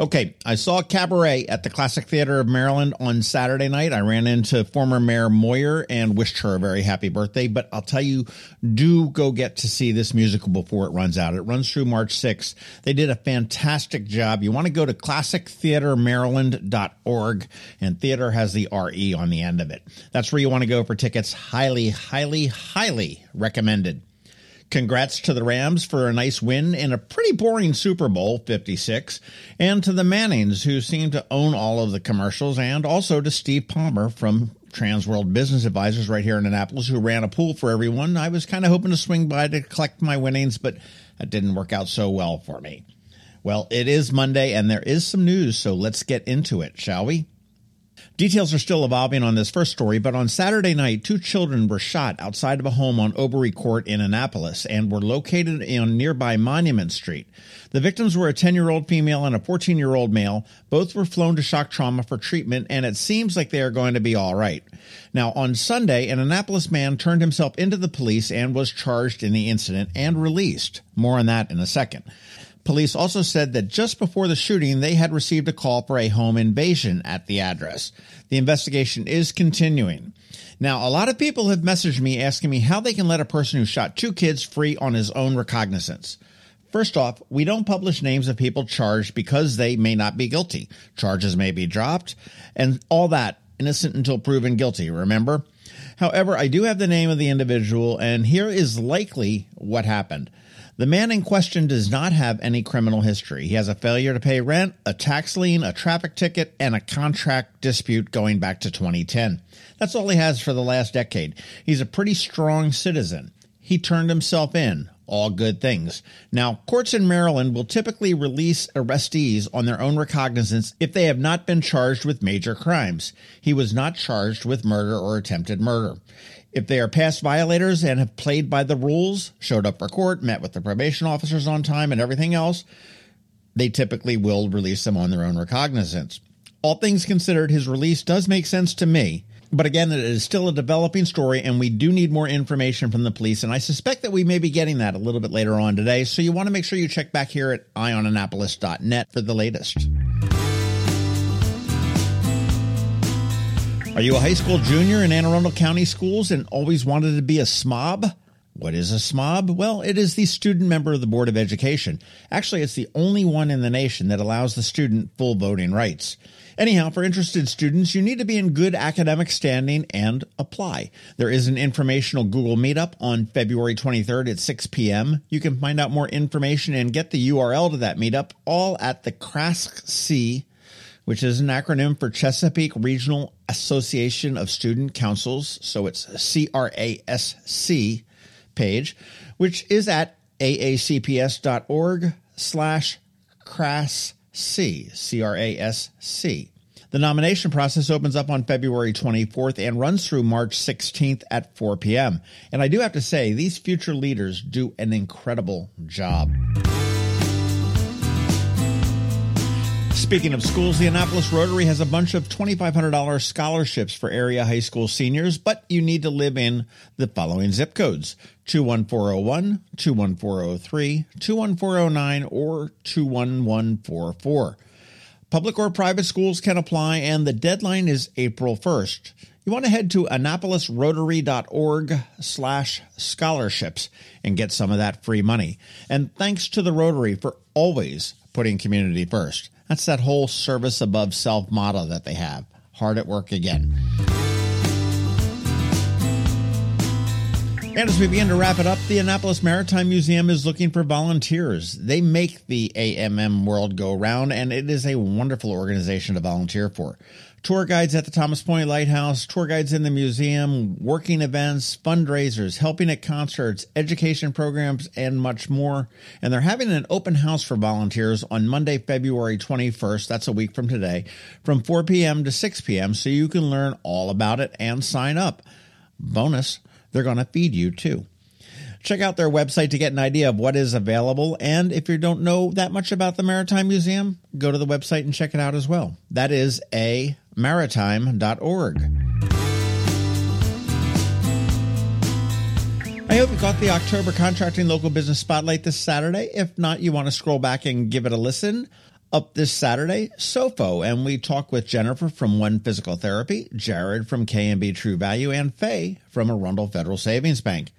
Okay, I saw Cabaret at the Classic Theatre of Maryland on Saturday night. I ran into former Mayor Moyer and wished her a very happy birthday. But I'll tell you, do go get to see this musical before it runs out. It runs through March 6th. They did a fantastic job. You want to go to classictheatremaryland.org, and theater has the RE on the end of it. That's where you want to go for tickets. Highly, highly, highly recommended. Congrats to the Rams for a nice win in a pretty boring Super Bowl 56, and to the Mannings, who seem to own all of the commercials, and also to Steve Palmer from Transworld Business Advisors right here in Annapolis, who ran a pool for everyone. I was kind of hoping to swing by to collect my winnings, but that didn't work out so well for me. Well, it is Monday, and there is some news, so let's get into it, shall we? Details are still evolving on this first story, but on Saturday night, two children were shot outside of a home on Obery Court in Annapolis and were located on nearby Monument Street. The victims were a 10 year old female and a 14 year old male. Both were flown to shock trauma for treatment, and it seems like they are going to be all right. Now, on Sunday, an Annapolis man turned himself into the police and was charged in the incident and released. More on that in a second. Police also said that just before the shooting, they had received a call for a home invasion at the address. The investigation is continuing. Now, a lot of people have messaged me asking me how they can let a person who shot two kids free on his own recognizance. First off, we don't publish names of people charged because they may not be guilty. Charges may be dropped, and all that, innocent until proven guilty, remember? However, I do have the name of the individual, and here is likely what happened. The man in question does not have any criminal history. He has a failure to pay rent, a tax lien, a traffic ticket, and a contract dispute going back to 2010. That's all he has for the last decade. He's a pretty strong citizen. He turned himself in. All good things. Now, courts in Maryland will typically release arrestees on their own recognizance if they have not been charged with major crimes. He was not charged with murder or attempted murder. If they are past violators and have played by the rules, showed up for court, met with the probation officers on time, and everything else, they typically will release them on their own recognizance. All things considered, his release does make sense to me. But again, it is still a developing story, and we do need more information from the police. And I suspect that we may be getting that a little bit later on today. So you want to make sure you check back here at eyeonannapolis.net for the latest. Are you a high school junior in Anne Arundel County schools and always wanted to be a SMOB? What is a SMOB? Well, it is the student member of the Board of Education. Actually, it's the only one in the nation that allows the student full voting rights. Anyhow, for interested students, you need to be in good academic standing and apply. There is an informational Google Meetup on February 23rd at 6 p.m. You can find out more information and get the URL to that meetup all at the CRASC which is an acronym for Chesapeake Regional Association of Student Councils. So it's CRASC page, which is at aacps.org slash CRASC, C-R-A-S-C. The nomination process opens up on February 24th and runs through March 16th at 4 p.m. And I do have to say, these future leaders do an incredible job. Speaking of schools, the Annapolis Rotary has a bunch of $2,500 scholarships for area high school seniors, but you need to live in the following zip codes 21401, 21403, 21409, or 21144. Public or private schools can apply, and the deadline is April 1st. You want to head to annapolisrotary.org slash scholarships and get some of that free money. And thanks to the Rotary for always putting community first. That's that whole service above self motto that they have. Hard at work again. And as we begin to wrap it up, the Annapolis Maritime Museum is looking for volunteers. They make the AMM world go round, and it is a wonderful organization to volunteer for. Tour guides at the Thomas Point Lighthouse, tour guides in the museum, working events, fundraisers, helping at concerts, education programs, and much more. And they're having an open house for volunteers on Monday, February 21st. That's a week from today, from 4 p.m. to 6 p.m. So you can learn all about it and sign up. Bonus they're going to feed you too. Check out their website to get an idea of what is available. And if you don't know that much about the Maritime Museum, go to the website and check it out as well. That is a maritime.org. I hope you caught the October Contracting Local Business Spotlight this Saturday. If not, you want to scroll back and give it a listen. Up this Saturday, SOFO, and we talk with Jennifer from One Physical Therapy, Jared from K&B True Value, and Faye from Arundel Federal Savings Bank.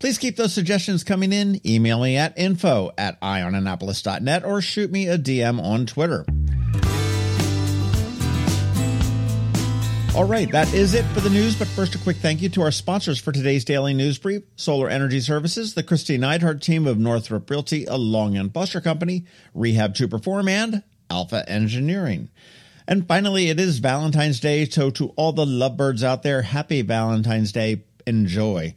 Please keep those suggestions coming in. Email me at info at eyeonannapolis.net or shoot me a DM on Twitter. All right, that is it for the news. But first, a quick thank you to our sponsors for today's daily news brief Solar Energy Services, the Kristi Neidhardt team of Northrop Realty, a Long and Foster company, Rehab to Perform, and Alpha Engineering. And finally, it is Valentine's Day. So, to all the lovebirds out there, happy Valentine's Day. Enjoy.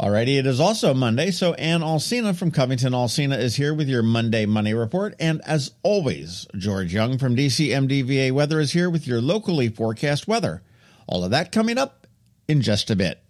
Alrighty, it is also Monday, so Ann Alsina from Covington Alsina is here with your Monday Money Report. And as always, George Young from DC MDVA Weather is here with your locally forecast weather. All of that coming up in just a bit.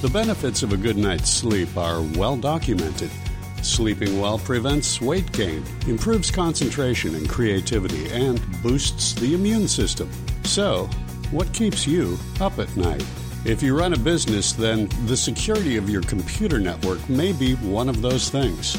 The benefits of a good night's sleep are well documented. Sleeping well prevents weight gain, improves concentration and creativity, and boosts the immune system. So, what keeps you up at night? If you run a business, then the security of your computer network may be one of those things.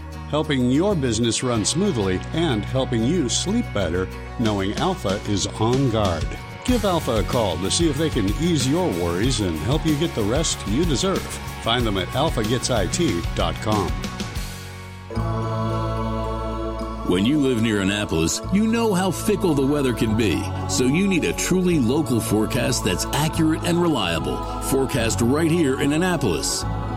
helping your business run smoothly and helping you sleep better knowing Alpha is on guard. Give Alpha a call to see if they can ease your worries and help you get the rest you deserve. Find them at alphagetsit.com. When you live near Annapolis, you know how fickle the weather can be. So you need a truly local forecast that's accurate and reliable. Forecast right here in Annapolis.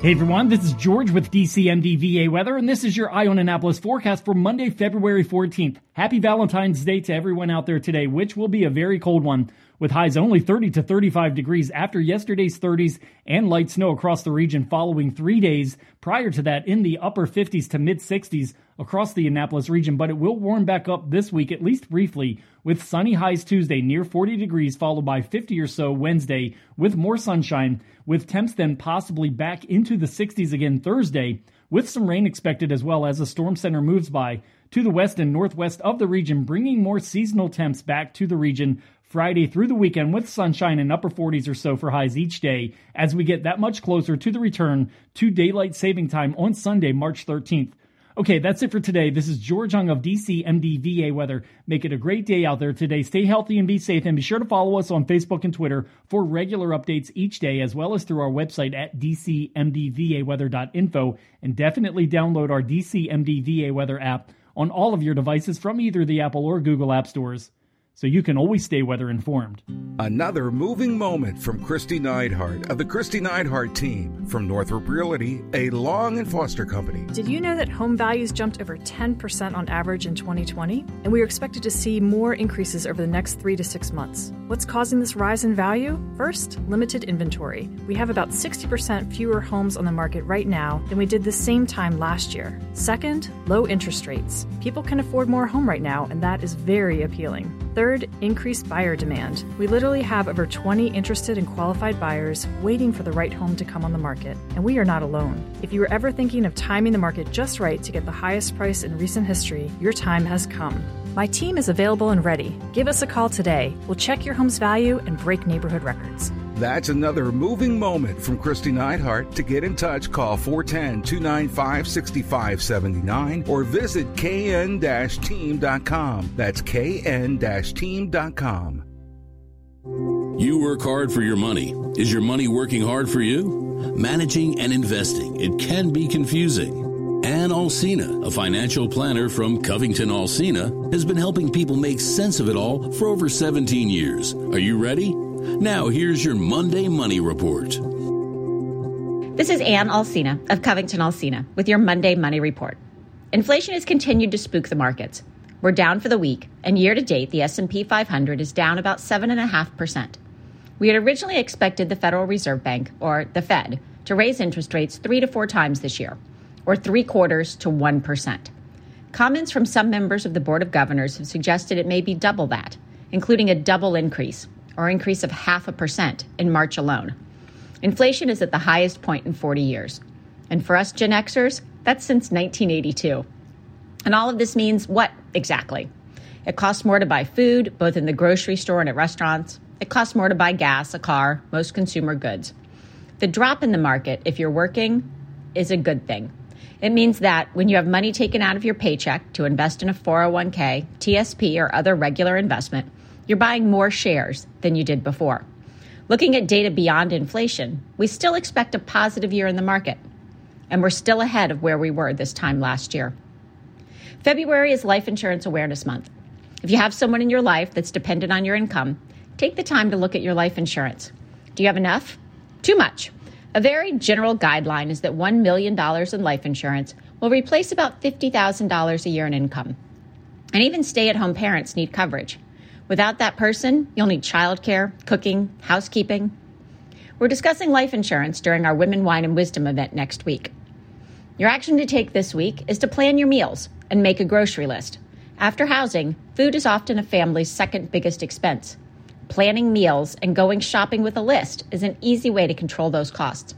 Hey everyone, this is George with DCMDVA Weather, and this is your Eye on Annapolis forecast for Monday, February 14th. Happy Valentine's Day to everyone out there today, which will be a very cold one with highs only 30 to 35 degrees after yesterday's 30s and light snow across the region following three days prior to that in the upper 50s to mid 60s across the Annapolis region. But it will warm back up this week, at least briefly, with sunny highs Tuesday near 40 degrees, followed by 50 or so Wednesday with more sunshine, with temps then possibly back into the 60s again Thursday, with some rain expected as well as a storm center moves by to the west and northwest of the region, bringing more seasonal temps back to the region Friday through the weekend with sunshine in upper 40s or so for highs each day as we get that much closer to the return to daylight saving time on Sunday, March 13th. Okay, that's it for today. This is George Young of DC MDVA Weather. Make it a great day out there today. Stay healthy and be safe, and be sure to follow us on Facebook and Twitter for regular updates each day, as well as through our website at dcmdvaweather.info. And definitely download our DC MDVA Weather app on all of your devices from either the Apple or Google App Stores. So you can always stay weather informed. Another moving moment from Kristi Neidhardt of the Kristi Neidhardt team from Northrop Realty, a Long and Foster company. Did you know that home values jumped over 10% on average in 2020? And we are expected to see more increases over the next three to six months. What's causing this rise in value? First, limited inventory. We have about 60% fewer homes on the market right now than we did the same time last year. Second, low interest rates. People can afford more home right now, and that is very appealing. Third, increased buyer demand. We literally have over 20 interested and qualified buyers waiting for the right home to come on the market, and we are not alone. If you were ever thinking of timing the market just right to get the highest price in recent history, your time has come. My team is available and ready. Give us a call today. We'll check your home's value and break neighborhood records. That's another moving moment from Kristi Neidhardt. To get in touch, call 410 295 6579 or visit kn team.com. That's kn team.com. You work hard for your money. Is your money working hard for you? Managing and investing, it can be confusing. Ann Alsina, a financial planner from Covington Alsina, has been helping people make sense of it all for over 17 years. Are you ready? Now, here's your Monday Money Report. This is Ann Alsina of Covington Alsina with your Monday Money Report. Inflation has continued to spook the markets. We're down for the week, and year to date, the S&P 500 is down about 7.5%. We had originally expected the Federal Reserve Bank, or the Fed, to raise interest rates three to four times this year, or three quarters to 1%. Comments from some members of the Board of Governors have suggested it may be double that, including a double increase, or increase of half a percent in March alone. Inflation is at the highest point in 40 years. And for us Gen Xers, that's since 1982. And all of this means what exactly? It costs more to buy food, both in the grocery store and at restaurants. It costs more to buy gas, a car, most consumer goods. The drop in the market, if you're working, is a good thing. It means that when you have money taken out of your paycheck to invest in a 401k, TSP, or other regular investment, you're buying more shares than you did before. Looking at data beyond inflation, we still expect a positive year in the market, and we're still ahead of where we were this time last year. February is Life Insurance Awareness Month. If you have someone in your life that's dependent on your income, take the time to look at your life insurance. Do you have enough? Too much. A very general guideline is that $1 million in life insurance will replace about $50,000 a year in income. And even stay at home parents need coverage. Without that person, you'll need childcare, cooking, housekeeping. We're discussing life insurance during our Women, Wine, and Wisdom event next week. Your action to take this week is to plan your meals and make a grocery list. After housing, food is often a family's second biggest expense. Planning meals and going shopping with a list is an easy way to control those costs.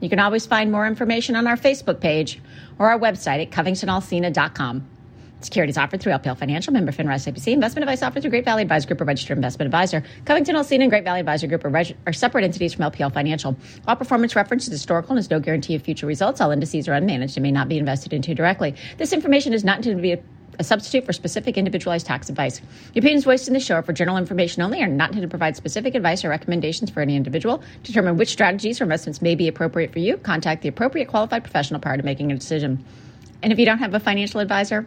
You can always find more information on our Facebook page or our website at covingtonalsina.com. Securities offered through LPL Financial, member FINRA SIPC. Investment advice offered through Great Valley Advisor Group, a registered investment advisor. Covington Alsina and Great Valley Advisor Group are, reg- are, separate entities from LPL Financial. All performance reference is historical and is no guarantee of future results. All indices are unmanaged and may not be invested into directly. This information is not intended to be a a substitute for specific individualized tax advice. The opinions voiced in the show are for general information only and are not intended to provide specific advice or recommendations for any individual. Determine which strategies or investments may be appropriate for you, contact the appropriate qualified professional prior to making a decision. And if you don't have a financial advisor,